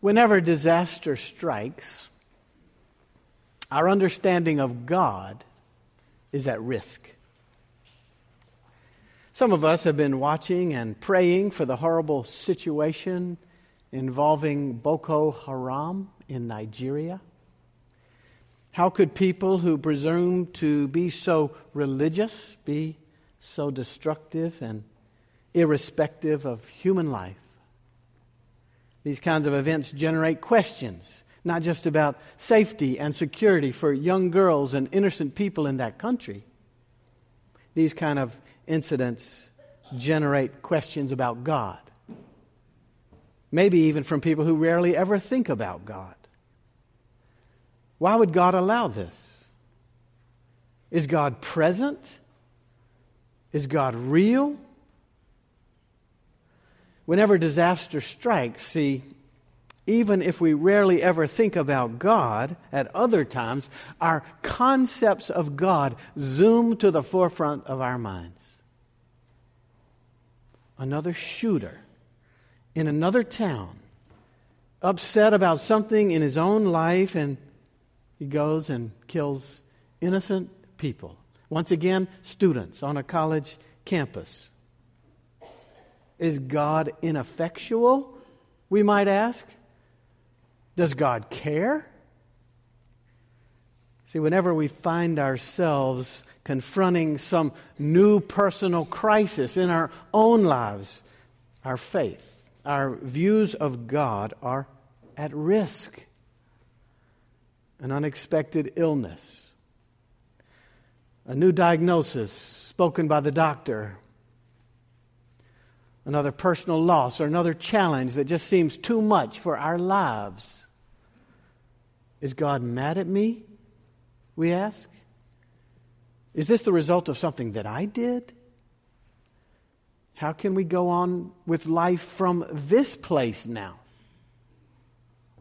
Whenever disaster strikes, our understanding of God is at risk. Some of us have been watching and praying for the horrible situation involving Boko Haram in Nigeria. How could people who presume to be so religious be so destructive and irrespective of human life? These kinds of events generate questions, not just about safety and security for young girls and innocent people in that country. These kind of incidents generate questions about God. Maybe even from people who rarely ever think about God. Why would God allow this? Is God present? Is God real? Whenever disaster strikes, see, even if we rarely ever think about God at other times, our concepts of God zoom to the forefront of our minds. Another shooter in another town, upset about something in his own life, and he goes and kills innocent people. Once again, students on a college campus. Is God ineffectual? We might ask. Does God care? See, whenever we find ourselves confronting some new personal crisis in our own lives, our faith, our views of God are at risk. An unexpected illness, a new diagnosis spoken by the doctor another personal loss or another challenge that just seems too much for our lives. Is God mad at me? We ask. Is this the result of something that I did? How can we go on with life from this place now?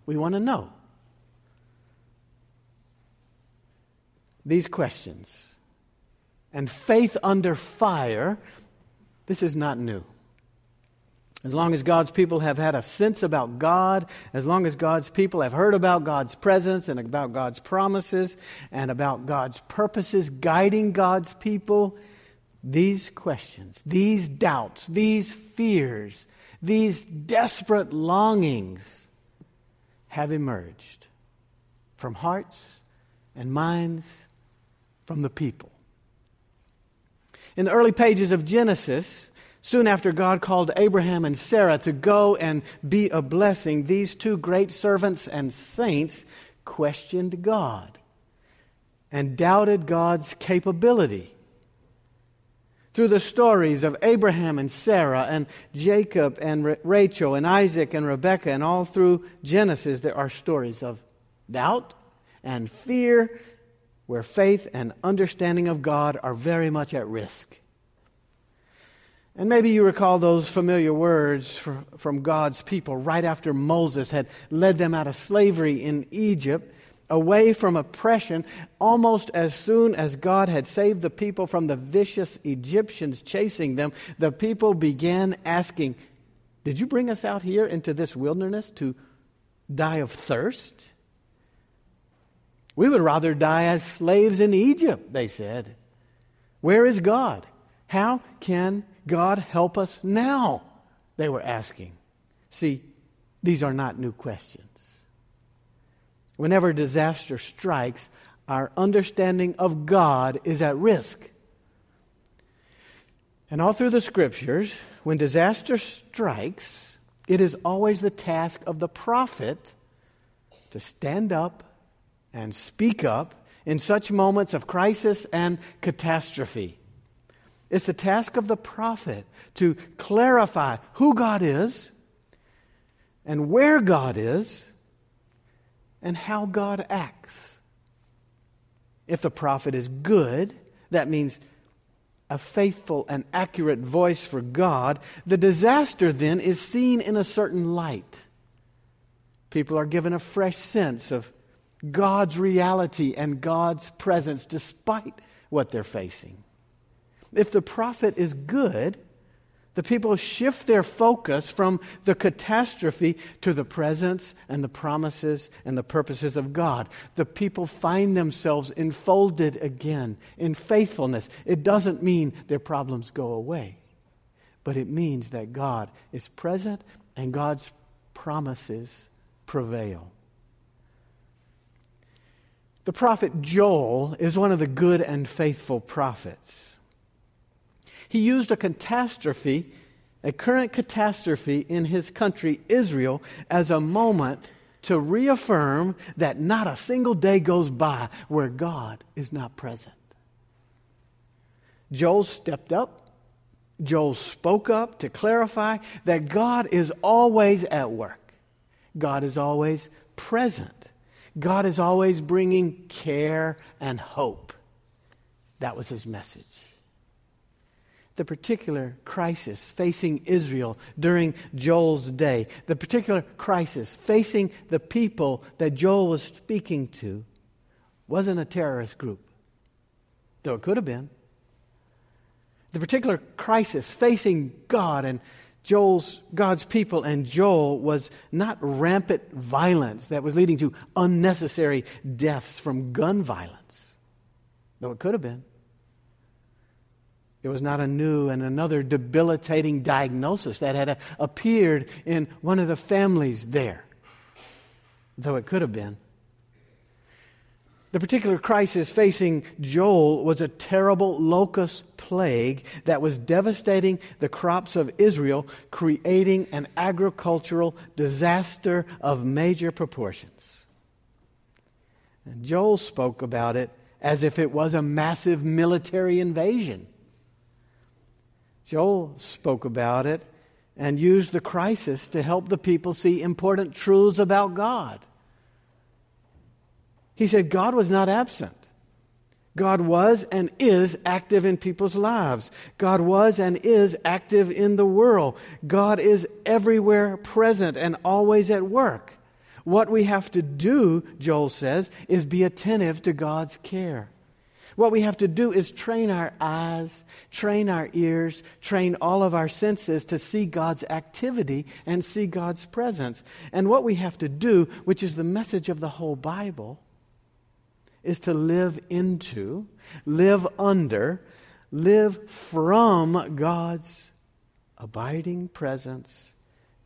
We want to know. These questions and faith under fire, this is not new. As long as God's people have had a sense about God, as long as God's people have heard about God's presence and about God's promises and about God's purposes guiding God's people, these questions, these doubts, these fears, these desperate longings have emerged from hearts and minds from the people. In the early pages of Genesis, Soon after God called Abraham and Sarah to go and be a blessing, these two great servants and saints questioned God and doubted God's capability. Through the stories of Abraham and Sarah and Jacob and Rachel and Isaac and Rebekah and all through Genesis, there are stories of doubt and fear where faith and understanding of God are very much at risk. And maybe you recall those familiar words from God's people right after Moses had led them out of slavery in Egypt, away from oppression, almost as soon as God had saved the people from the vicious Egyptians chasing them, the people began asking, Did you bring us out here into this wilderness to die of thirst? We would rather die as slaves in Egypt, they said. Where is God? How can God help us now? They were asking. See, these are not new questions. Whenever disaster strikes, our understanding of God is at risk. And all through the scriptures, when disaster strikes, it is always the task of the prophet to stand up and speak up in such moments of crisis and catastrophe. It's the task of the prophet to clarify who God is and where God is and how God acts. If the prophet is good, that means a faithful and accurate voice for God. The disaster then is seen in a certain light. People are given a fresh sense of God's reality and God's presence despite what they're facing. If the prophet is good, The people shift their focus from the catastrophe to the presence and the promises and the purposes of God. The people find themselves enfolded again in faithfulness. It doesn't mean their problems go away, but it means that God is present and God's promises prevail. The prophet Joel is one of the good and faithful prophets. He used a catastrophe, a current catastrophe in his country, Israel, as a moment to reaffirm that not a single day goes by where God is not present. Joel stepped up. Joel spoke up to clarify that God is always at work. God is always present. God is always bringing care and hope. That was his message the particular crisis facing Israel during Joel's day, the particular crisis facing the people that Joel was speaking to, wasn't a terrorist group, though it could have been. The particular crisis facing God and Joel's God's people and Joel was not rampant violence that was leading to unnecessary deaths from gun violence, though it could have been. It was not a new and another debilitating diagnosis that had uh, appeared in one of the families there, though it could have been. The particular crisis facing Joel was a terrible locust plague that was devastating the crops of Israel, creating an agricultural disaster of major proportions. And Joel spoke about it as if it was a massive military invasion. Joel spoke about it and used the crisis to help the people see important truths about God. He said God was not absent. God was and is active in people's lives. God was and is active in the world. God is everywhere present and always at work. What we have to do, Joel says, is be attentive to God's care. What we have to do is train our eyes, train our ears, train all of our senses to see God's activity and see God's presence. And what we have to do, which is the message of the whole Bible, is to live into, live under, live from God's abiding presence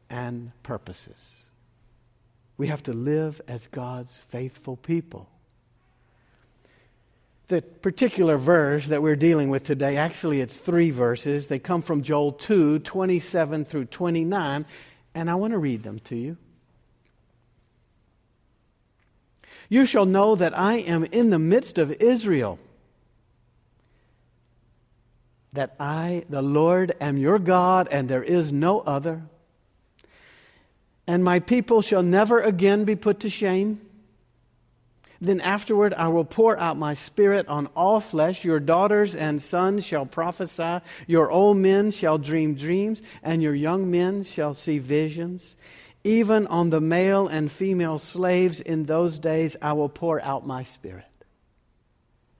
and purposes. We have to live as God's faithful people the particular verse that we're dealing with today, actually, it's three verses. They come from Joel 2 27 through 29, and I want to read them to you. You shall know that I am in the midst of Israel, that I, the Lord, am your God, and there is no other. And my people shall never again be put to shame. Then afterward I will pour out my spirit on all flesh. Your daughters and sons shall prophesy. Your old men shall dream dreams, and your young men shall see visions. Even on the male and female slaves in those days I will pour out my spirit.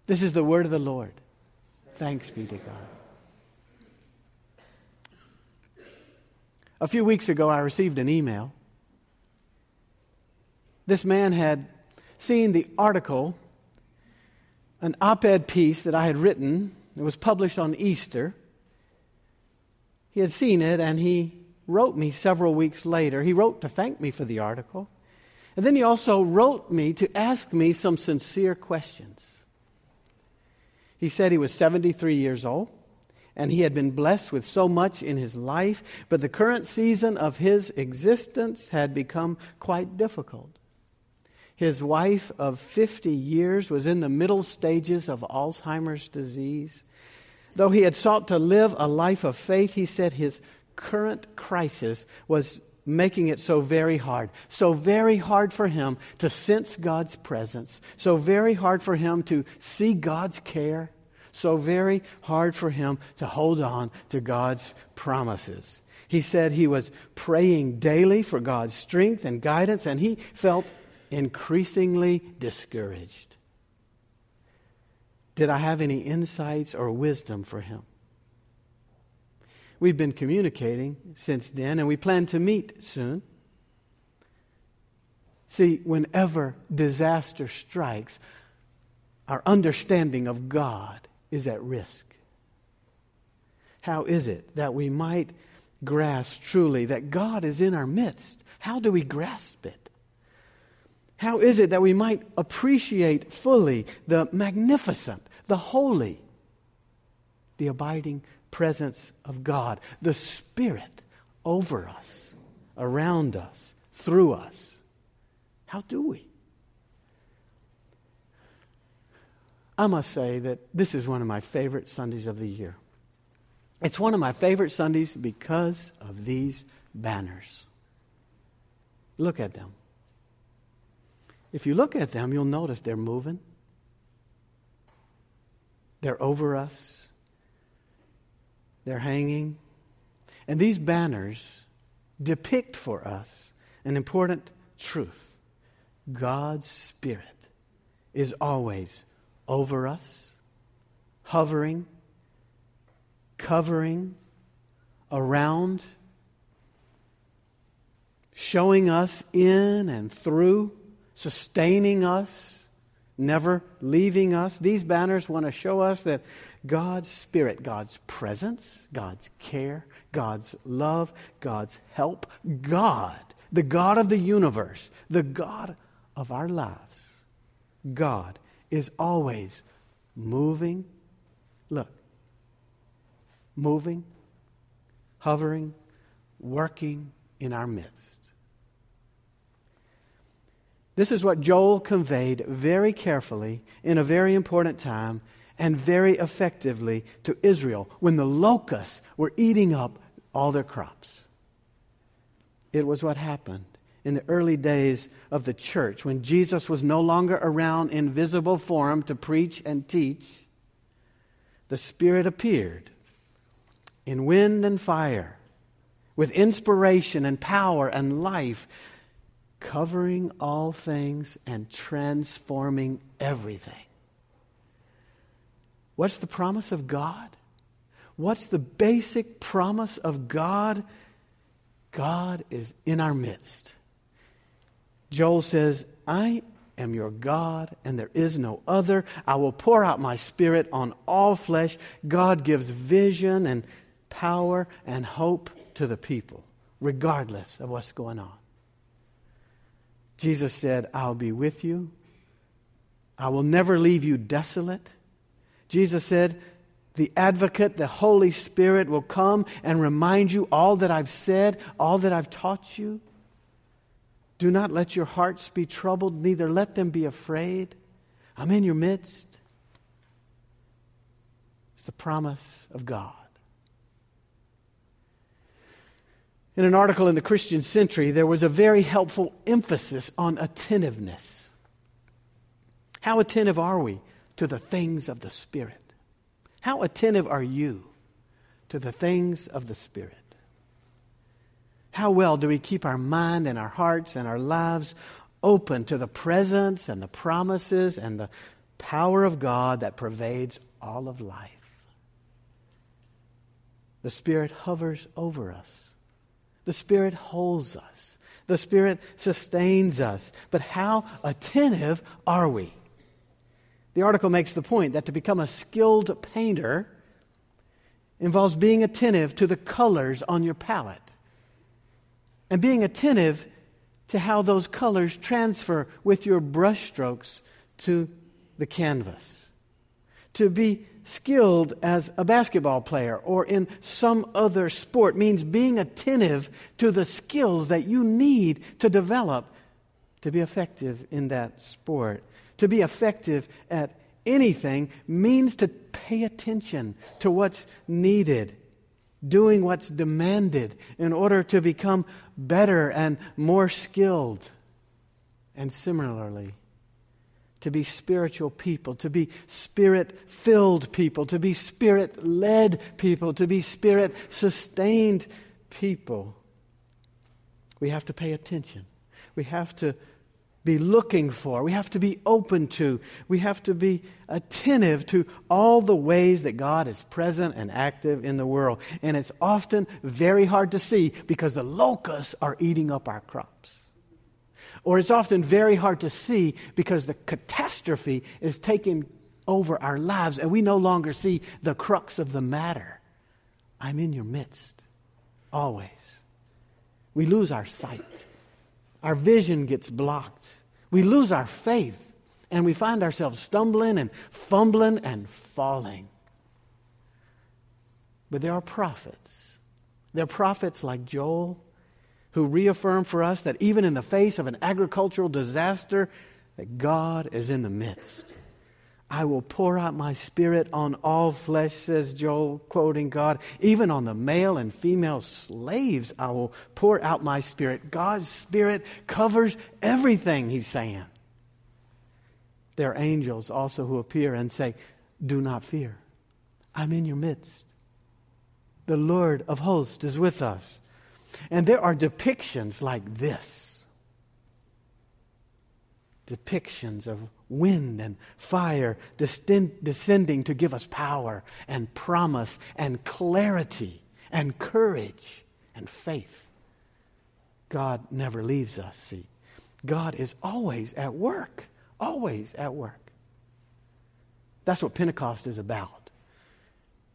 This is the word of the Lord. Thanks be to God. A few weeks ago, I received an email. This man had seen the article, an op ed piece that I had written. It was published on Easter. He had seen it and he wrote me several weeks later. He wrote to thank me for the article. And then he also wrote me to ask me some sincere questions. He said he was 73 years old and he had been blessed with so much in his life, but the current season of his existence had become quite difficult. His wife of 50 years was in the middle stages of Alzheimer's disease. Though he had sought to live a life of faith, he said his current crisis was making it so very hard. So very hard for him to sense God's presence. So very hard for him to see God's care. So very hard for him to hold on to God's promises. He said he was praying daily for God's strength and guidance, and he felt increasingly discouraged. Did I have any insights or wisdom for him? we've been communicating since then, and we plan to meet soon. See, whenever disaster strikes, our understanding of God is at risk. How is it that we might grasp truly that God is in our midst? How do we grasp it? How is it that we might appreciate fully the magnificent, the holy, the abiding presence of God, the Spirit over us, around us, through us? How do we? I must say that this is one of my favorite Sundays of the year. It's one of my favorite Sundays because of these banners. Look at them. If you look at them, you'll notice they're moving, they're over us, they're hanging. And these banners depict for us an important truth. God's Spirit is always over us, hovering, covering, around, showing us in and through sustaining us, never leaving us. These banners want to show us that God's Spirit, God's presence, God's care, God's love, God's help, God, the God of the universe, the God of our lives, God is always moving. Look, moving, hovering, working in our midst. This is what Joel conveyed very carefully in a very important time and very effectively to Israel when the locusts were eating up all their crops. It was what happened in the early days of the church when Jesus was no longer around in visible form to preach and teach. The Spirit appeared in wind and fire with inspiration and power and life covering all things and transforming everything. What's the promise of God? What's the basic promise of God? God is in our midst. Joel says, I am your God, and there is no other. I will pour out my spirit on all flesh. God gives vision and power and hope to the people, regardless of what's going on. Jesus said, I'll be with you. I will never leave you desolate. Jesus said, the advocate, the Holy Spirit, will come and remind you all that I've said, all that I've taught you. Do not let your hearts be troubled, neither let them be afraid. I'm in your midst. It's the promise of God. In an article in the Christian Century, there was a very helpful emphasis on attentiveness. How attentive are we to the things of the Spirit? How attentive are you to the things of the Spirit? How well do we keep our mind and our hearts and our lives open to the presence and the promises and the power of God that pervades all of life? The Spirit hovers over us the Spirit holds us, the Spirit sustains us. But how attentive are we? The article makes the point that to become a skilled painter involves being attentive to the colors on your palette and being attentive to how those colors transfer with your brushstrokes to the canvas. To be skilled as a basketball player or in some other sport means being attentive to the skills that you need to develop to be effective in that sport. To be effective at anything means to pay attention to what's needed, doing what's demanded in order to become better and more skilled. And similarly, to be spiritual people, to be spirit filled people, to be spirit led people, to be spirit sustained people. We have to pay attention. We have to be looking for. We have to be open to. We have to be attentive to all the ways that God is present and active in the world. And it's often very hard to see because the locusts are eating up our crops. Or it's often very hard to see because the catastrophe is taking over our lives and we no longer see the crux of the matter. I'm in your midst, always. We lose our sight. Our vision gets blocked. We lose our faith. And we find ourselves stumbling and fumbling and falling. But there are prophets. There are prophets like Joel who reaffirm for us that even in the face of an agricultural disaster, that God is in the midst. I will pour out my spirit on all flesh, says Joel, quoting God. Even on the male and female slaves, I will pour out my spirit. God's spirit covers everything, he's saying. There are angels also who appear and say, Do not fear. I'm in your midst. The Lord of hosts is with us. And there are depictions like this depictions of wind and fire descending to give us power and promise and clarity and courage and faith. God never leaves us, see. God is always at work, always at work. That's what Pentecost is about.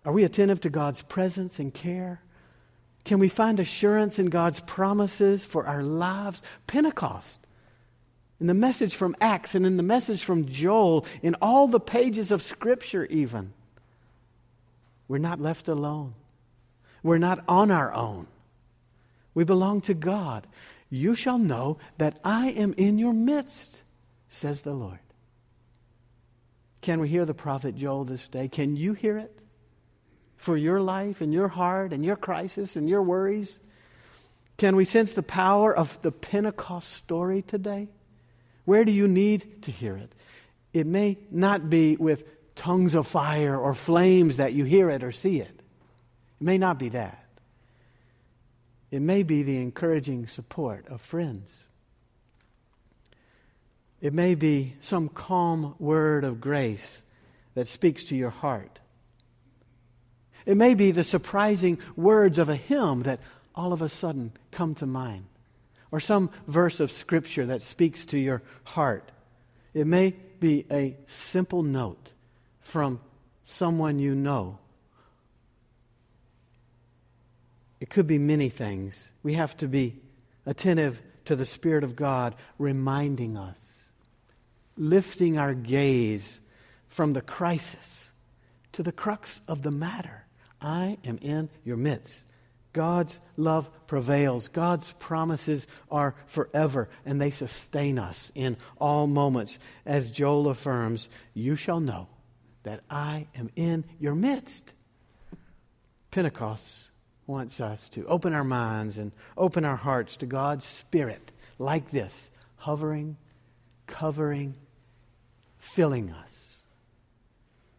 Are we attentive to God's presence and care? Can we find assurance in God's promises for our lives? Pentecost. In the message from Acts and in the message from Joel, in all the pages of Scripture, even. We're not left alone. We're not on our own. We belong to God. You shall know that I am in your midst, says the Lord. Can we hear the prophet Joel this day? Can you hear it? For your life and your heart and your crisis and your worries? Can we sense the power of the Pentecost story today? Where do you need to hear it? It may not be with tongues of fire or flames that you hear it or see it. It may not be that. It may be the encouraging support of friends. It may be some calm word of grace that speaks to your heart. It may be the surprising words of a hymn that all of a sudden come to mind, or some verse of Scripture that speaks to your heart. It may be a simple note from someone you know. It could be many things. We have to be attentive to the Spirit of God reminding us, lifting our gaze from the crisis to the crux of the matter. I am in your midst. God's love prevails. God's promises are forever, and they sustain us in all moments. As Joel affirms, you shall know that I am in your midst. Pentecost wants us to open our minds and open our hearts to God's Spirit like this, hovering, covering, filling us.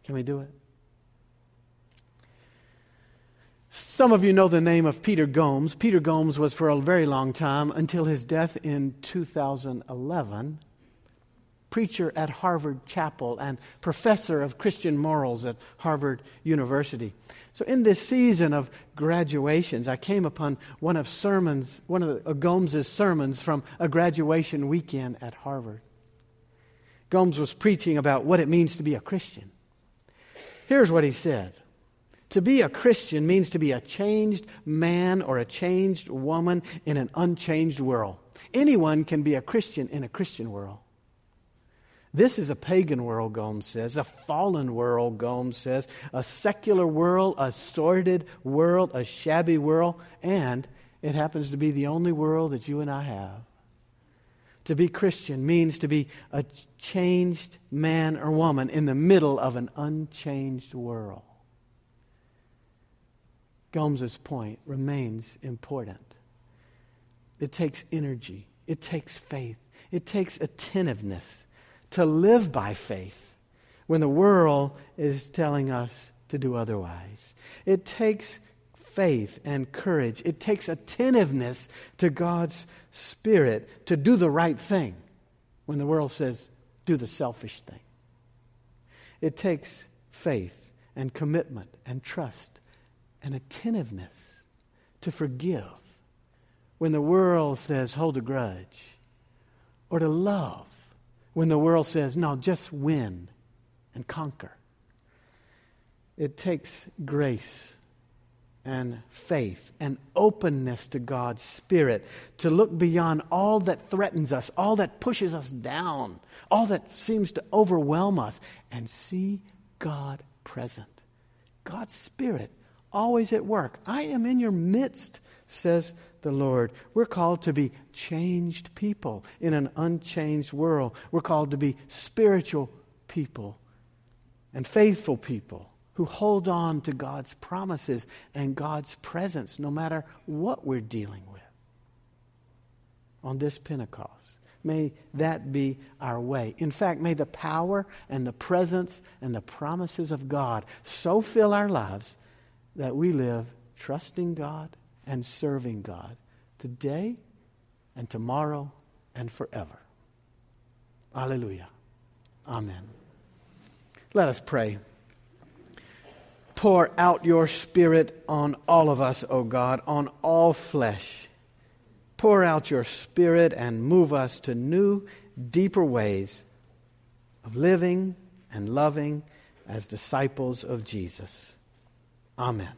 Can we do it? Some of you know the name of Peter Gomes. Peter Gomes was for a very long time, until his death in 2011, preacher at Harvard Chapel and professor of Christian morals at Harvard University. So, in this season of graduations, I came upon one of sermons, one of uh, Gomes's sermons from a graduation weekend at Harvard. Gomes was preaching about what it means to be a Christian. Here's what he said to be a Christian means to be a changed man or a changed woman in an unchanged world. Anyone can be a Christian in a Christian world. This is a pagan world, Gomes says, a fallen world, Gomes says, a secular world, a sordid world, a shabby world, and it happens to be the only world that you and I have. To be Christian means to be a changed man or woman in the middle of an unchanged world. Gomes's point remains important. It takes energy, it takes faith, it takes attentiveness to live by faith when the world is telling us to do otherwise. It takes faith and courage, it takes attentiveness to God's Spirit to do the right thing when the world says, do the selfish thing. It takes faith and commitment and trust and attentiveness to forgive when the world says, hold a grudge, or to love when the world says, no, just win and conquer. It takes grace and faith and openness to God's Spirit to look beyond all that threatens us, all that pushes us down, all that seems to overwhelm us, and see God present. God's Spirit always at work. I am in your midst, says the Lord. We're called to be changed people in an unchanged world. We're called to be spiritual people and faithful people who hold on to God's promises and God's presence no matter what we're dealing with. On this Pentecost, may that be our way. In fact, may the power and the presence and the promises of God so fill our lives that we live trusting God and serving God today and tomorrow and forever. Alleluia. Amen. Let us pray. Pour out your Spirit on all of us, O God, on all flesh. Pour out your Spirit and move us to new, deeper ways of living and loving as disciples of Jesus. Amen.